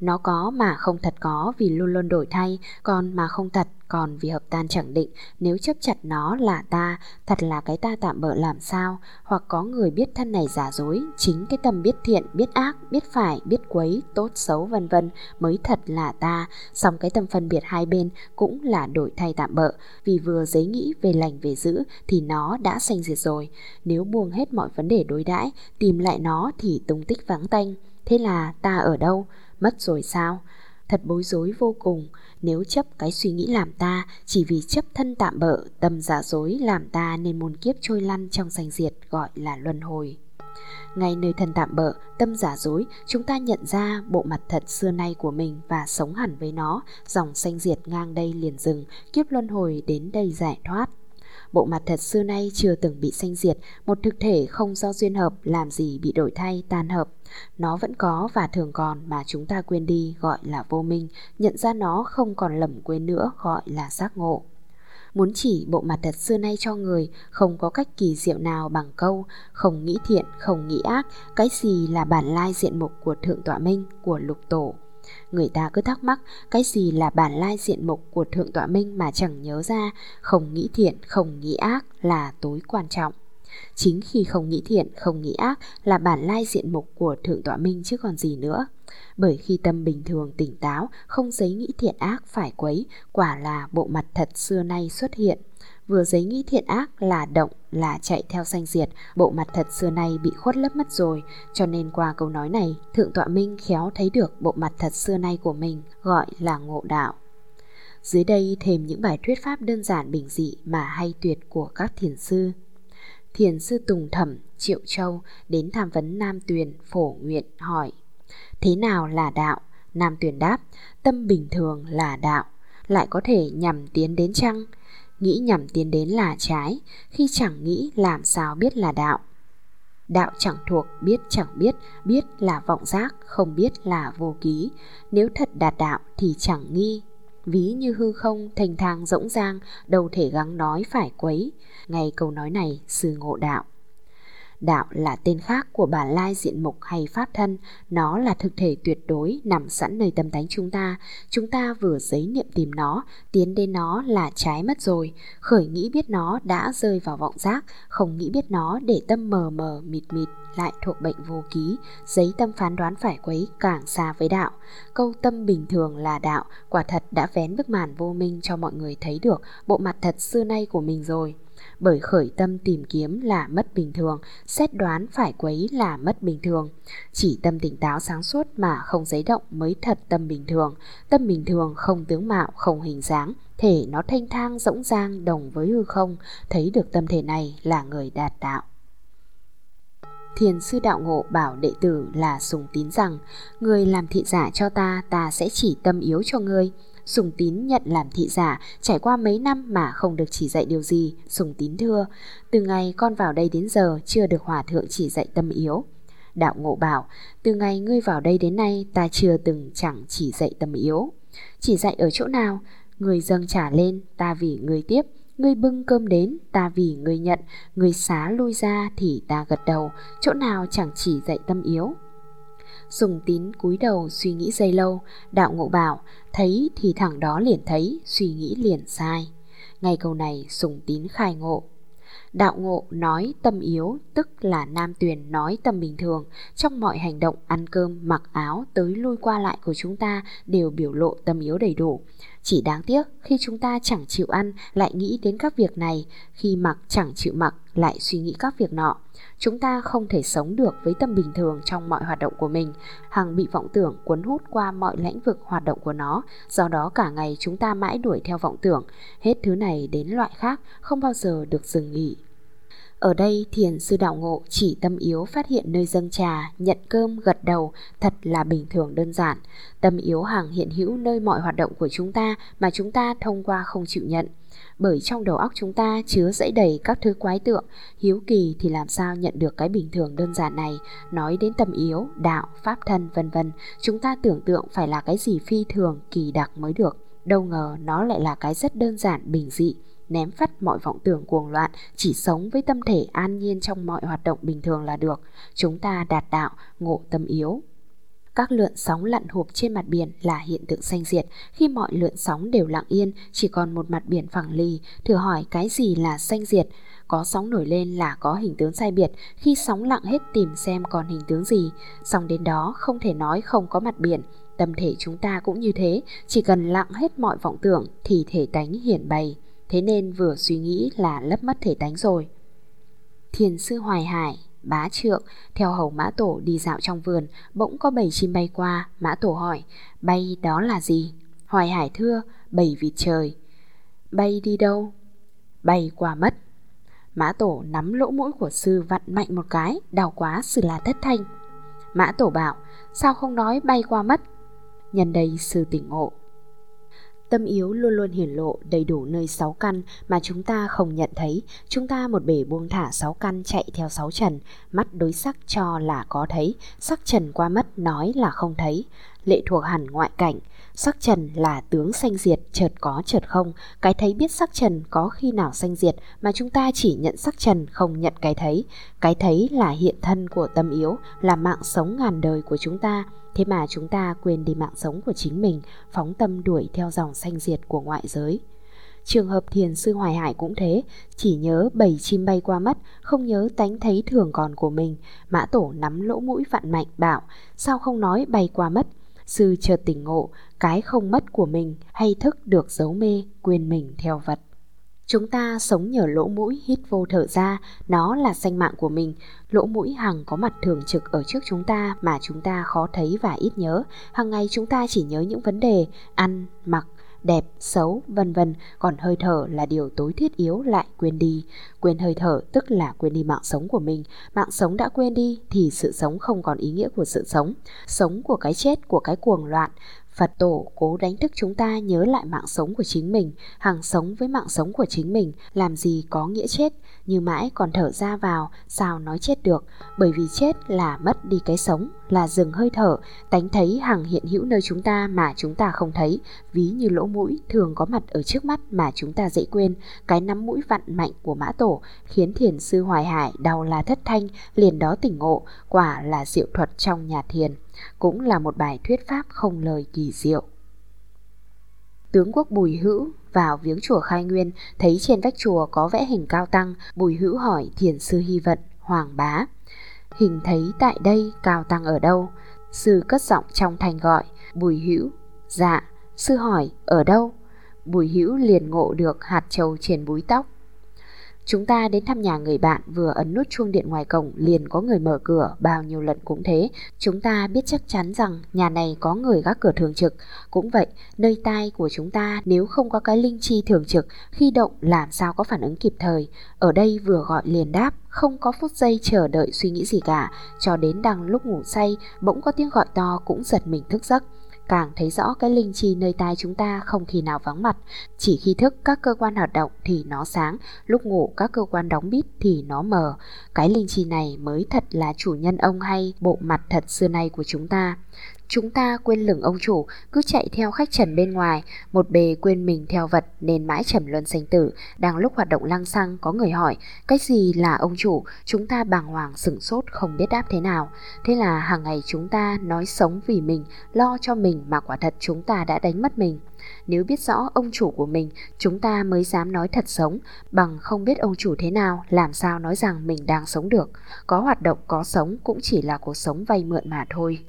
nó có mà không thật có vì luôn luôn đổi thay, còn mà không thật còn vì hợp tan chẳng định, nếu chấp chặt nó là ta, thật là cái ta tạm bỡ làm sao, hoặc có người biết thân này giả dối, chính cái tâm biết thiện, biết ác, biết phải, biết quấy, tốt xấu vân vân mới thật là ta, song cái tâm phân biệt hai bên cũng là đổi thay tạm bỡ vì vừa giấy nghĩ về lành về dữ thì nó đã sanh diệt rồi, nếu buông hết mọi vấn đề đối đãi, tìm lại nó thì tung tích vắng tanh, thế là ta ở đâu? Mất rồi sao? Thật bối rối vô cùng Nếu chấp cái suy nghĩ làm ta Chỉ vì chấp thân tạm bợ Tâm giả dối làm ta nên muôn kiếp trôi lăn Trong sanh diệt gọi là luân hồi ngay nơi thân tạm bợ, tâm giả dối, chúng ta nhận ra bộ mặt thật xưa nay của mình và sống hẳn với nó, dòng sanh diệt ngang đây liền dừng, kiếp luân hồi đến đây giải thoát. Bộ mặt thật xưa nay chưa từng bị sanh diệt, một thực thể không do duyên hợp làm gì bị đổi thay tan hợp. Nó vẫn có và thường còn mà chúng ta quên đi gọi là vô minh, nhận ra nó không còn lầm quên nữa gọi là giác ngộ. Muốn chỉ bộ mặt thật xưa nay cho người không có cách kỳ diệu nào bằng câu không nghĩ thiện, không nghĩ ác, cái gì là bản lai diện mục của Thượng Tọa Minh, của Lục Tổ. Người ta cứ thắc mắc cái gì là bản lai diện mục của Thượng Tọa Minh mà chẳng nhớ ra, không nghĩ thiện, không nghĩ ác là tối quan trọng. Chính khi không nghĩ thiện, không nghĩ ác là bản lai diện mục của Thượng Tọa Minh chứ còn gì nữa. Bởi khi tâm bình thường tỉnh táo, không giấy nghĩ thiện ác phải quấy, quả là bộ mặt thật xưa nay xuất hiện. Vừa giấy nghĩ thiện ác là động, là chạy theo sanh diệt, bộ mặt thật xưa nay bị khuất lấp mất rồi, cho nên qua câu nói này, Thượng Tọa Minh khéo thấy được bộ mặt thật xưa nay của mình, gọi là ngộ đạo. Dưới đây thêm những bài thuyết pháp đơn giản bình dị mà hay tuyệt của các thiền sư thiền sư Tùng Thẩm, Triệu Châu đến tham vấn Nam Tuyền phổ nguyện hỏi Thế nào là đạo? Nam Tuyền đáp Tâm bình thường là đạo Lại có thể nhằm tiến đến chăng? Nghĩ nhằm tiến đến là trái Khi chẳng nghĩ làm sao biết là đạo. Đạo chẳng thuộc, biết chẳng biết, biết là vọng giác, không biết là vô ký. Nếu thật đạt đạo thì chẳng nghi, ví như hư không thành thang rỗng rang đâu thể gắng nói phải quấy. Ngay câu nói này sư ngộ đạo đạo là tên khác của bản lai diện mục hay pháp thân. Nó là thực thể tuyệt đối nằm sẵn nơi tâm tánh chúng ta. Chúng ta vừa giấy niệm tìm nó tiến đến nó là trái mất rồi. Khởi nghĩ biết nó đã rơi vào vọng giác không nghĩ biết nó để tâm mờ mờ mịt mịt lại thuộc bệnh vô ký, giấy tâm phán đoán phải quấy càng xa với đạo. Câu tâm bình thường là đạo, quả thật đã vén bức màn vô minh cho mọi người thấy được. Bộ mặt thật xưa nay của mình rồi. Bởi khởi tâm tìm kiếm là mất bình thường, xét đoán phải quấy là mất bình thường. Chỉ tâm tỉnh táo sáng suốt mà không giấy động mới thật tâm bình thường. Tâm bình thường không tướng mạo, không hình dáng, thể nó thanh thang rỗng rang đồng với hư không, thấy được tâm thể này là người đạt đạo. Thiền sư đạo ngộ bảo đệ tử là sùng tín rằng Người làm thị giả cho ta, ta sẽ chỉ tâm yếu cho ngươi Sùng tín nhận làm thị giả Trải qua mấy năm mà không được chỉ dạy điều gì. Sùng tín thưa Từ ngày con vào đây đến giờ Chưa được hòa thượng chỉ dạy tâm yếu. Đạo ngộ bảo Từ ngày ngươi vào đây đến nay Ta chưa từng chẳng chỉ dạy tâm yếu. Chỉ dạy ở chỗ nào? Người dâng trả lên Ta vì người tiếp. Ngươi bưng cơm đến, ta vì ngươi nhận, ngươi xá lui ra thì ta gật đầu, chỗ nào chẳng chỉ dạy tâm yếu. Sùng tín cúi đầu suy nghĩ dây lâu, đạo ngộ bảo, thấy thì thẳng đó liền thấy, suy nghĩ liền sai. Ngay câu này sùng tín khai ngộ. Đạo ngộ nói tâm yếu tức là nam tuyền nói tâm bình thường Trong mọi hành động ăn cơm, mặc áo, tới lui qua lại của chúng ta đều biểu lộ tâm yếu đầy đủ chỉ đáng tiếc khi chúng ta chẳng chịu ăn lại nghĩ đến các việc này Khi mặc chẳng chịu mặc lại suy nghĩ các việc nọ. Chúng ta không thể sống được với tâm bình thường trong mọi hoạt động của mình, hằng bị vọng tưởng cuốn hút qua mọi lĩnh vực hoạt động của nó, do đó cả ngày chúng ta mãi đuổi theo vọng tưởng, hết thứ này đến loại khác, không bao giờ được dừng nghỉ. Ở đây thiền sư đạo ngộ chỉ tâm yếu phát hiện nơi dâng trà, nhận cơm, gật đầu thật là bình thường đơn giản. Tâm yếu hàng hiện hữu nơi mọi hoạt động của chúng ta mà chúng ta thông qua không chịu nhận. Bởi trong đầu óc chúng ta chứa dẫy đầy các thứ quái tượng, hiếu kỳ thì làm sao nhận được cái bình thường đơn giản này, nói đến tâm yếu, đạo, pháp thân vân vân, chúng ta tưởng tượng phải là cái gì phi thường, kỳ đặc mới được, đâu ngờ nó lại là cái rất đơn giản, bình dị ném phát mọi vọng tưởng cuồng loạn, chỉ sống với tâm thể an nhiên trong mọi hoạt động bình thường là được. Chúng ta đạt đạo, ngộ tâm yếu. Các lượn sóng lặn hụp trên mặt biển là hiện tượng sanh diệt, khi mọi lượn sóng đều lặng yên, chỉ còn một mặt biển phẳng lì, thử hỏi cái gì là sanh diệt? Có sóng nổi lên là có hình tướng sai biệt, khi sóng lặng hết tìm xem còn hình tướng gì, song đến đó không thể nói không có mặt biển, tâm thể chúng ta cũng như thế, chỉ cần lặng hết mọi vọng tưởng thì thể tánh hiển bày, thế nên vừa suy nghĩ là lấp mất thể tánh rồi. Thiền sư Hoài Hải, Bá trượng, theo hầu mã tổ đi dạo trong vườn, Bỗng có bầy chim bay qua. Mã tổ hỏi, Bay đó là gì? Hoài hải thưa, Bầy vịt trời. Bay đi đâu? Bay qua mất. Mã tổ nắm lỗ mũi của sư vặn mạnh một cái Đau quá sư là thất thanh. Mã tổ bảo, Sao không nói bay qua mất? Nhân đây sư tỉnh ngộ. Tâm yếu luôn luôn hiển lộ đầy đủ nơi sáu căn mà chúng ta không nhận thấy. Chúng ta một bể buông thả sáu căn chạy theo sáu trần, mắt đối sắc cho là có thấy, sắc trần qua mất nói là không thấy. Lệ thuộc hẳn ngoại cảnh, sắc trần là tướng sanh diệt chợt có chợt không, cái thấy biết sắc trần có khi nào sanh diệt mà chúng ta chỉ nhận sắc trần không nhận cái thấy. Cái thấy là hiện thân của tâm yếu, là mạng sống ngàn đời của chúng ta Thế mà chúng ta quên đi mạng sống của chính mình, phóng tâm đuổi theo dòng sanh diệt của ngoại giới. Trường hợp thiền sư Hoài Hải cũng thế, chỉ nhớ bầy chim bay qua mắt, không nhớ tánh thấy thường còn của mình. Mã tổ nắm lỗ mũi vạn mạnh bảo, sao không nói bay qua mất? Sư chợt tỉnh ngộ, cái không mất của mình hay thức được giấu mê, quên mình theo vật. Chúng ta sống nhờ lỗ mũi hít vô thở ra, nó là danh mạng của mình. Lỗ mũi hằng có mặt thường trực ở trước chúng ta mà chúng ta khó thấy và ít nhớ. Hằng ngày chúng ta chỉ nhớ những vấn đề ăn, mặc, đẹp, xấu, vân vân, còn hơi thở là điều tối thiết yếu lại quên đi. Quên hơi thở tức là quên đi mạng sống của mình. Mạng sống đã quên đi thì sự sống không còn ý nghĩa của sự sống. Sống của cái chết, của cái cuồng loạn, Phật tổ cố đánh thức chúng ta nhớ lại mạng sống của chính mình, hàng sống với mạng sống của chính mình, làm gì có nghĩa chết, như mãi còn thở ra vào, sao nói chết được, bởi vì chết là mất đi cái sống, là dừng hơi thở, tánh thấy hàng hiện hữu nơi chúng ta mà chúng ta không thấy, ví như lỗ mũi thường có mặt ở trước mắt mà chúng ta dễ quên, cái nắm mũi vặn mạnh của mã tổ khiến thiền sư Hoài Hải đau là thất thanh, liền đó tỉnh ngộ, quả là diệu thuật trong nhà thiền cũng là một bài thuyết pháp không lời kỳ diệu. Tướng quốc Bùi Hữu vào viếng chùa Khai Nguyên, thấy trên vách chùa có vẽ hình cao tăng, Bùi Hữu hỏi thiền sư Hy Vận, Hoàng Bá. Hình thấy tại đây cao tăng ở đâu? Sư cất giọng trong thành gọi, Bùi Hữu, dạ, sư hỏi, ở đâu? Bùi Hữu liền ngộ được hạt trầu trên búi tóc, Chúng ta đến thăm nhà người bạn vừa ấn nút chuông điện ngoài cổng liền có người mở cửa, bao nhiêu lần cũng thế. Chúng ta biết chắc chắn rằng nhà này có người gác cửa thường trực. Cũng vậy, nơi tai của chúng ta nếu không có cái linh chi thường trực, khi động làm sao có phản ứng kịp thời. Ở đây vừa gọi liền đáp, không có phút giây chờ đợi suy nghĩ gì cả, cho đến đang lúc ngủ say, bỗng có tiếng gọi to cũng giật mình thức giấc càng thấy rõ cái linh chi nơi tai chúng ta không khi nào vắng mặt. Chỉ khi thức các cơ quan hoạt động thì nó sáng, lúc ngủ các cơ quan đóng bít thì nó mờ. Cái linh chi này mới thật là chủ nhân ông hay bộ mặt thật xưa nay của chúng ta. Chúng ta quên lửng ông chủ, cứ chạy theo khách trần bên ngoài, một bề quên mình theo vật nên mãi trầm luân sinh tử. Đang lúc hoạt động lăng xăng có người hỏi, cái gì là ông chủ? Chúng ta bàng hoàng sửng sốt không biết đáp thế nào. Thế là hàng ngày chúng ta nói sống vì mình, lo cho mình mà quả thật chúng ta đã đánh mất mình. Nếu biết rõ ông chủ của mình, chúng ta mới dám nói thật sống, bằng không biết ông chủ thế nào, làm sao nói rằng mình đang sống được. Có hoạt động có sống cũng chỉ là cuộc sống vay mượn mà thôi.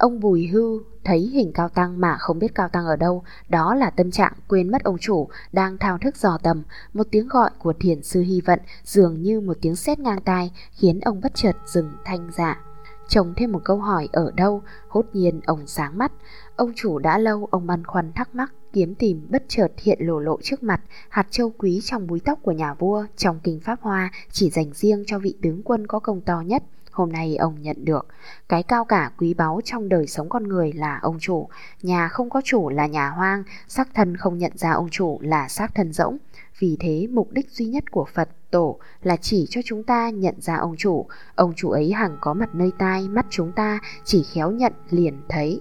Ông Bùi Hưu thấy hình Cao Tăng mà không biết Cao Tăng ở đâu, đó là tâm trạng quên mất ông chủ đang thao thức dò tầm. Một tiếng gọi của thiền sư Hy Vận dường như một tiếng sét ngang tai khiến ông bất chợt dừng thanh dạ. Trồng thêm một câu hỏi ở đâu, hốt nhiên ông sáng mắt. Ông chủ đã lâu ông băn khoăn thắc mắc, kiếm tìm bất chợt hiện lộ lộ trước mặt hạt châu quý trong búi tóc của nhà vua trong kinh pháp hoa chỉ dành riêng cho vị tướng quân có công to nhất. Hôm nay ông nhận được Cái cao cả quý báu trong đời sống con người là ông chủ. Nhà không có chủ là nhà hoang Xác thân không nhận ra ông chủ là xác thân rỗng. Vì thế mục đích duy nhất của Phật tổ là chỉ cho chúng ta nhận ra ông chủ. Ông chủ ấy hằng có mặt nơi tai Mắt chúng ta chỉ khéo nhận liền thấy.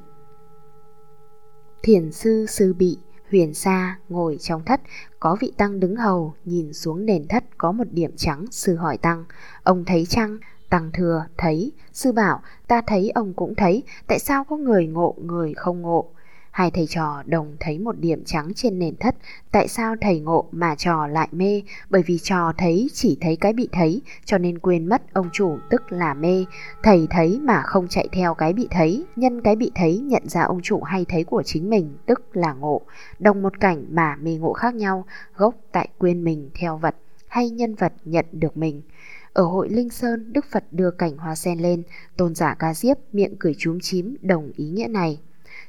Thiền sư sư bị Huyền Sa ngồi trong thất, có vị tăng đứng hầu, nhìn xuống nền thất có một điểm trắng, sư hỏi tăng, ông thấy chăng? Tăng thừa thấy, sư bảo ta thấy ông cũng thấy, tại sao có người ngộ người không ngộ? Hai thầy trò đồng thấy một điểm trắng trên nền thất, tại sao thầy ngộ mà trò lại mê? Bởi vì trò thấy chỉ thấy cái bị thấy, cho nên quên mất ông chủ tức là mê. Thầy thấy mà không chạy theo cái bị thấy, nhân cái bị thấy nhận ra ông chủ hay thấy của chính mình, tức là ngộ. Đồng một cảnh mà mê ngộ khác nhau, gốc tại quên mình theo vật hay nhân vật nhận được mình. Ở hội Linh Sơn, Đức Phật đưa cảnh hoa sen lên, tôn giả ca diếp miệng cười chúm chím đồng ý nghĩa này.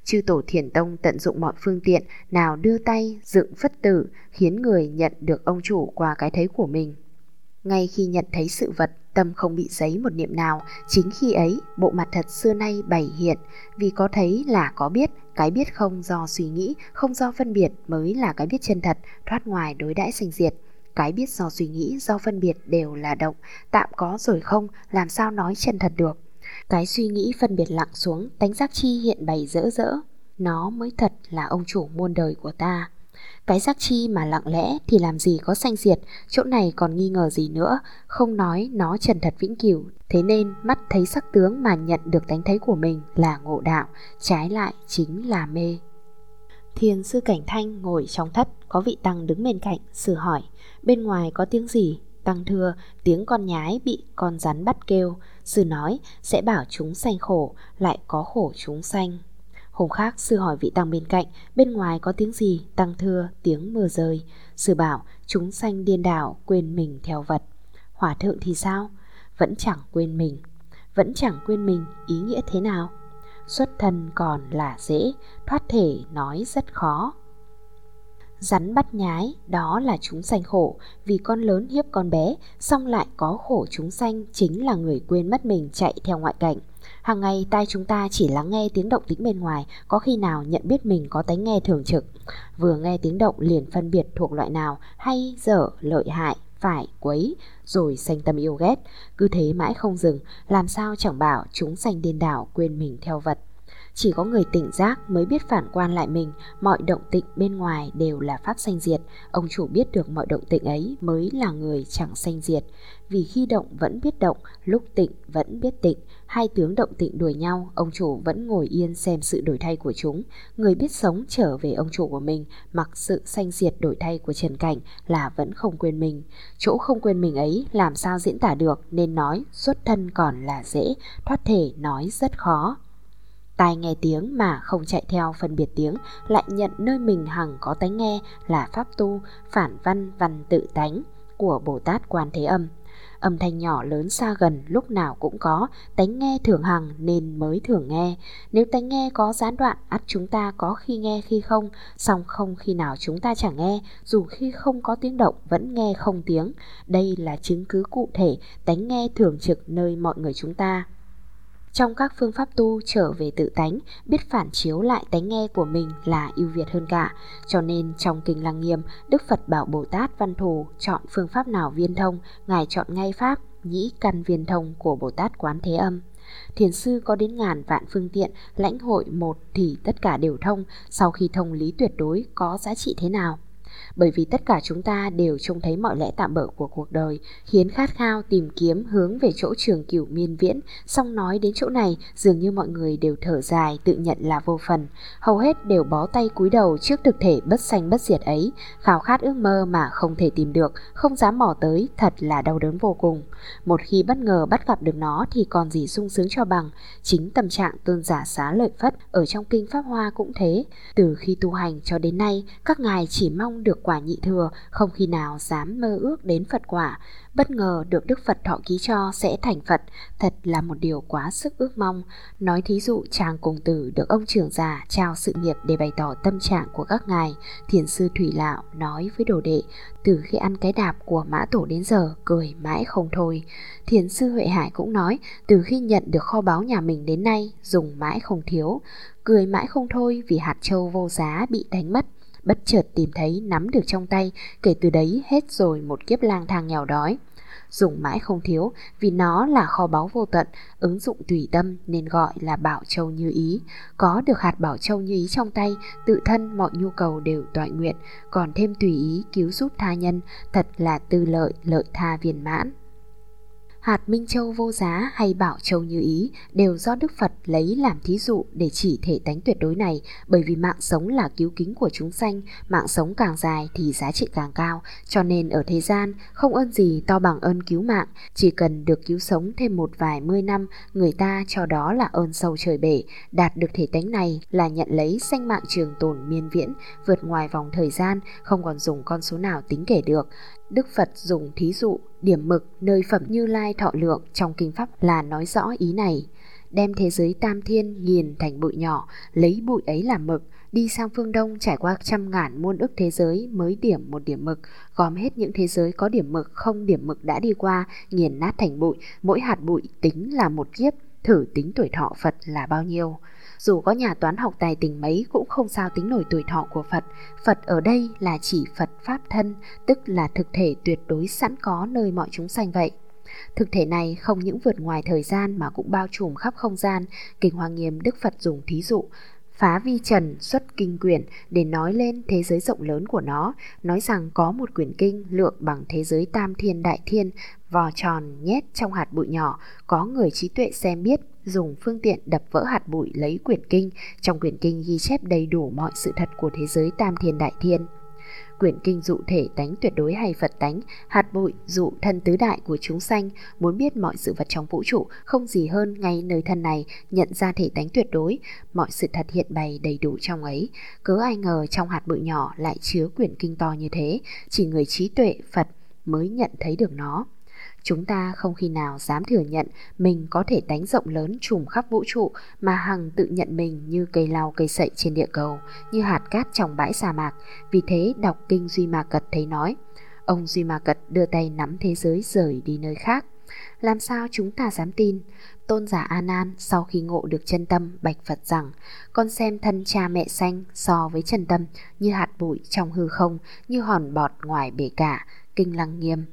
Chư tổ thiền tông tận dụng mọi phương tiện nào đưa tay dựng phất tử khiến người nhận được ông chủ qua cái thấy của mình. Ngay khi nhận thấy sự vật, tâm không bị giấy một niệm nào, chính khi ấy bộ mặt thật xưa nay bày hiện, vì có thấy là có biết, cái biết không do suy nghĩ, không do phân biệt mới là cái biết chân thật, thoát ngoài đối đãi sinh diệt. Cái biết do suy nghĩ, do phân biệt đều là động, tạm có rồi không, làm sao nói chân thật được. Cái suy nghĩ phân biệt lặng xuống, tánh giác chi hiện bày rỡ rỡ. Nó mới thật là ông chủ muôn đời của ta. Cái giác chi mà lặng lẽ thì làm gì có sanh diệt, chỗ này còn nghi ngờ gì nữa, không nói nó trần thật vĩnh cửu. Thế nên mắt thấy sắc tướng mà nhận được tánh thấy của mình là ngộ đạo, trái lại chính là mê. Thiền sư Cảnh Thanh ngồi trong thất, có vị tăng đứng bên cạnh, sư hỏi, bên ngoài có tiếng gì? Tăng thưa, tiếng con nhái bị con rắn bắt kêu, sư nói sẽ bảo chúng sanh khổ, lại có khổ chúng sanh. Hôm khác sư hỏi vị tăng bên cạnh, bên ngoài có tiếng gì? Tăng thưa, tiếng mưa rơi. Sư bảo, chúng sanh điên đảo, quên mình theo vật. Hòa thượng thì sao? Vẫn chẳng quên mình. Vẫn chẳng quên mình, ý nghĩa thế nào? Xuất thân còn là dễ, thoát thể nói rất khó. Rắn bắt nhái, đó là chúng sanh khổ, vì con lớn hiếp con bé, xong lại có khổ chúng sanh chính là người quên mất mình chạy theo ngoại cảnh. Hàng ngày tai chúng ta chỉ lắng nghe tiếng động tĩnh bên ngoài, có khi nào nhận biết mình có tánh nghe thường trực. Vừa nghe tiếng động liền phân biệt thuộc loại nào, hay dở, lợi hại, phải quấy, rồi sanh tâm yêu ghét. Cứ thế mãi không dừng, làm sao chẳng bảo chúng sanh điên đảo quên mình theo vật. Chỉ có người tỉnh giác mới biết phản quan lại mình, mọi động tịnh bên ngoài đều là pháp sanh diệt. Ông chủ biết được mọi động tịnh ấy mới là người chẳng sanh diệt. Vì khi động vẫn biết động, lúc tịnh vẫn biết tịnh, hai tướng động tịnh đuổi nhau, ông chủ vẫn ngồi yên xem sự đổi thay của chúng. Người biết sống trở về ông chủ của mình, mặc sự sanh diệt đổi thay của trần cảnh là vẫn không quên mình. Chỗ không quên mình ấy làm sao diễn tả được nên nói xuất thân còn là dễ, thoát thể nói rất khó. Tai nghe tiếng mà không chạy theo phân biệt tiếng lại nhận nơi mình hằng có tánh nghe là pháp tu, phản văn văn tự tánh của Bồ Tát Quan Thế Âm. Âm thanh nhỏ lớn xa gần lúc nào cũng có, tánh nghe thường hằng nên mới thường nghe. Nếu tánh nghe có gián đoạn, ắt chúng ta có khi nghe khi không, song không khi nào chúng ta chẳng nghe, dù khi không có tiếng động vẫn nghe không tiếng. Đây là chứng cứ cụ thể tánh nghe thường trực nơi mọi người chúng ta. Trong các phương pháp tu trở về tự tánh, biết phản chiếu lại tánh nghe của mình là ưu việt hơn cả. Cho nên trong Kinh Lăng Nghiêm, Đức Phật bảo Bồ Tát Văn Thù chọn phương pháp nào viên thông, Ngài chọn ngay pháp, nhĩ căn viên thông của Bồ Tát Quán Thế Âm. Thiền sư có đến ngàn vạn phương tiện, lãnh hội một thì tất cả đều thông, sau khi thông lý tuyệt đối có giá trị thế nào? Bởi vì tất cả chúng ta đều trông thấy mọi lẽ tạm bỡ của cuộc đời, khiến khát khao tìm kiếm hướng về chỗ trường cửu miên viễn, song nói đến chỗ này dường như mọi người đều thở dài tự nhận là vô phần, hầu hết đều bó tay cúi đầu trước thực thể bất sanh bất diệt ấy, khao khát ước mơ mà không thể tìm được, không dám mò tới, thật là đau đớn vô cùng. Một khi bất ngờ bắt gặp được nó thì còn gì sung sướng cho bằng, chính tâm trạng tôn giả xá lợi phất ở trong kinh Pháp Hoa cũng thế, từ khi tu hành cho đến nay, các ngài chỉ mong được quả nhị thừa, không khi nào dám mơ ước đến Phật quả, bất ngờ được Đức Phật thọ ký cho sẽ thành Phật, thật là một điều quá sức ước mong. Nói thí dụ chàng cùng tử được ông trưởng già trao sự nghiệp để bày tỏ tâm trạng của các ngài, thiền sư Thủy Lạo nói với đồ đệ, từ khi ăn cái đạp của mã tổ đến giờ cười mãi không thôi. Thiền sư Huệ Hải cũng nói, từ khi nhận được kho báu nhà mình đến nay dùng mãi không thiếu, cười mãi không thôi vì hạt châu vô giá bị đánh mất bất chợt tìm thấy nắm được trong tay, kể từ đấy hết rồi một kiếp lang thang nghèo đói. Dùng mãi không thiếu vì nó là kho báu vô tận, ứng dụng tùy tâm nên gọi là bảo châu như ý. Có được hạt bảo châu như ý trong tay, tự thân mọi nhu cầu đều toại nguyện, còn thêm tùy ý cứu giúp tha nhân, thật là tư lợi, lợi tha viên mãn hạt minh châu vô giá hay bảo châu như ý đều do Đức Phật lấy làm thí dụ để chỉ thể tánh tuyệt đối này bởi vì mạng sống là cứu kính của chúng sanh, mạng sống càng dài thì giá trị càng cao, cho nên ở thế gian không ơn gì to bằng ơn cứu mạng, chỉ cần được cứu sống thêm một vài mươi năm, người ta cho đó là ơn sâu trời bể, đạt được thể tánh này là nhận lấy sanh mạng trường tồn miên viễn, vượt ngoài vòng thời gian, không còn dùng con số nào tính kể được. Đức Phật dùng thí dụ điểm mực nơi phẩm Như Lai thọ lượng trong kinh pháp là nói rõ ý này. Đem thế giới tam thiên nghiền thành bụi nhỏ, lấy bụi ấy làm mực, đi sang phương Đông trải qua trăm ngàn muôn ức thế giới mới điểm một điểm mực, gom hết những thế giới có điểm mực không điểm mực đã đi qua, nghiền nát thành bụi, mỗi hạt bụi tính là một kiếp, thử tính tuổi thọ Phật là bao nhiêu. Dù có nhà toán học tài tình mấy cũng không sao tính nổi tuổi thọ của Phật. Phật ở đây là chỉ Phật Pháp thân, tức là thực thể tuyệt đối sẵn có nơi mọi chúng sanh vậy. Thực thể này không những vượt ngoài thời gian mà cũng bao trùm khắp không gian. Kinh Hoa Nghiêm Đức Phật dùng thí dụ phá vi trần xuất kinh quyển để nói lên thế giới rộng lớn của nó, nói rằng có một quyển kinh lượng bằng thế giới tam thiên đại thiên, vò tròn nhét trong hạt bụi nhỏ, có người trí tuệ xem biết dùng phương tiện đập vỡ hạt bụi lấy quyển kinh, trong quyển kinh ghi chép đầy đủ mọi sự thật của thế giới tam thiên đại thiên. Quyển kinh dụ thể tánh tuyệt đối hay Phật tánh, hạt bụi dụ thân tứ đại của chúng sanh, muốn biết mọi sự vật trong vũ trụ không gì hơn ngay nơi thân này nhận ra thể tánh tuyệt đối, mọi sự thật hiện bày đầy đủ trong ấy. Cớ ai ngờ trong hạt bụi nhỏ lại chứa quyển kinh to như thế, chỉ người trí tuệ Phật mới nhận thấy được nó. Chúng ta không khi nào dám thừa nhận mình có thể đánh rộng lớn trùm khắp vũ trụ mà hằng tự nhận mình như cây lau cây sậy trên địa cầu, như hạt cát trong bãi sa mạc. Vì thế đọc kinh Duy Ma Cật thấy nói, ông Duy Ma Cật đưa tay nắm thế giới rời đi nơi khác. Làm sao chúng ta dám tin? Tôn giả A Nan sau khi ngộ được chân tâm bạch Phật rằng con xem thân cha mẹ sanh so với chân tâm như hạt bụi trong hư không, như hòn bọt ngoài bể cả, kinh lăng nghiêm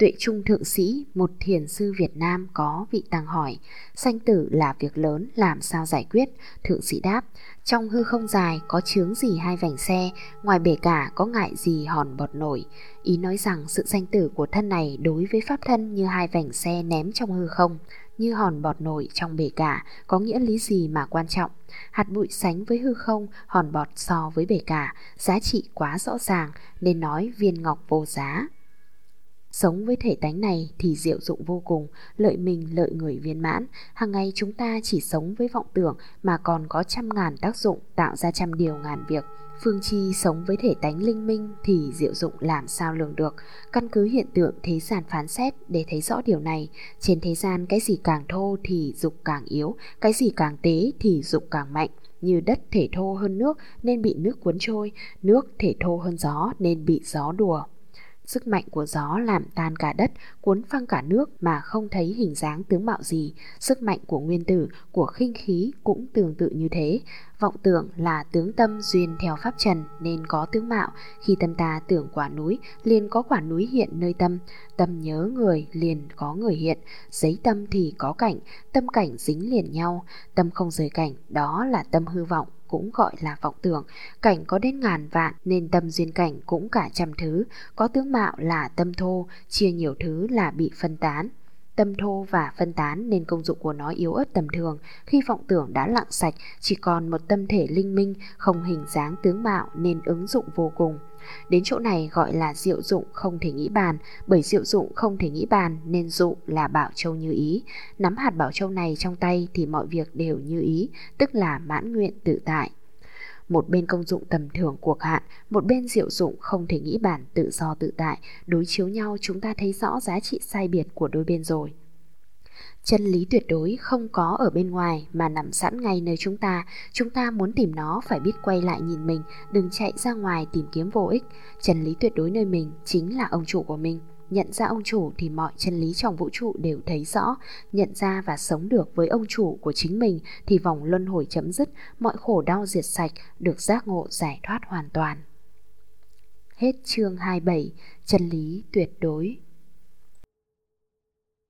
Tuệ Trung Thượng Sĩ, một thiền sư Việt Nam có vị tăng hỏi, sanh tử là việc lớn, làm sao giải quyết? Thượng Sĩ đáp, trong hư không dài có chướng gì hai vành xe, ngoài bể cả có ngại gì hòn bọt nổi. Ý nói rằng sự sanh tử của thân này đối với pháp thân như hai vành xe ném trong hư không, như hòn bọt nổi trong bể cả, có nghĩa lý gì mà quan trọng? Hạt bụi sánh với hư không, hòn bọt so với bể cả, giá trị quá rõ ràng nên nói viên ngọc vô giá. Sống với thể tánh này thì diệu dụng vô cùng, lợi mình lợi người viên mãn. Hàng ngày chúng ta chỉ sống với vọng tưởng mà còn có trăm ngàn tác dụng tạo ra trăm điều ngàn việc. Phương Chi sống với thể tánh linh minh thì diệu dụng làm sao lường được. Căn cứ hiện tượng thế gian phán xét để thấy rõ điều này. Trên thế gian cái gì càng thô thì dục càng yếu, cái gì càng tế thì dục càng mạnh. Như đất thể thô hơn nước nên bị nước cuốn trôi, nước thể thô hơn gió nên bị gió đùa. Sức mạnh của gió làm tan cả đất, cuốn phăng cả nước mà không thấy hình dáng tướng mạo gì. Sức mạnh của nguyên tử, của khinh khí cũng tương tự như thế. Vọng tưởng là tướng tâm duyên theo pháp trần nên có tướng mạo. Khi tâm ta tưởng quả núi, liền có quả núi hiện nơi tâm. Tâm nhớ người, liền có người hiện. Giấy tâm thì có cảnh, tâm cảnh dính liền nhau. Tâm không rời cảnh, đó là tâm hư vọng cũng gọi là vọng tưởng. Cảnh có đến ngàn vạn nên tâm duyên cảnh cũng cả trăm thứ. Có tướng mạo là tâm thô, chia nhiều thứ là bị phân tán. Tâm thô và phân tán nên công dụng của nó yếu ớt tầm thường. Khi vọng tưởng đã lặng sạch, chỉ còn một tâm thể linh minh, không hình dáng tướng mạo nên ứng dụng vô cùng. Đến chỗ này gọi là diệu dụng không thể nghĩ bàn, bởi diệu dụng không thể nghĩ bàn nên dụ là bảo châu như ý. Nắm hạt bảo châu này trong tay thì mọi việc đều như ý, tức là mãn nguyện tự tại. Một bên công dụng tầm thường cuộc hạn, một bên diệu dụng không thể nghĩ bản tự do tự tại, đối chiếu nhau chúng ta thấy rõ giá trị sai biệt của đôi bên rồi. Chân lý tuyệt đối không có ở bên ngoài mà nằm sẵn ngay nơi chúng ta. Chúng ta muốn tìm nó phải biết quay lại nhìn mình, đừng chạy ra ngoài tìm kiếm vô ích. Chân lý tuyệt đối nơi mình chính là ông chủ của mình. Nhận ra ông chủ thì mọi chân lý trong vũ trụ đều thấy rõ, nhận ra và sống được với ông chủ của chính mình thì vòng luân hồi chấm dứt, mọi khổ đau diệt sạch, được giác ngộ giải thoát hoàn toàn. Hết chương 27, chân lý tuyệt đối.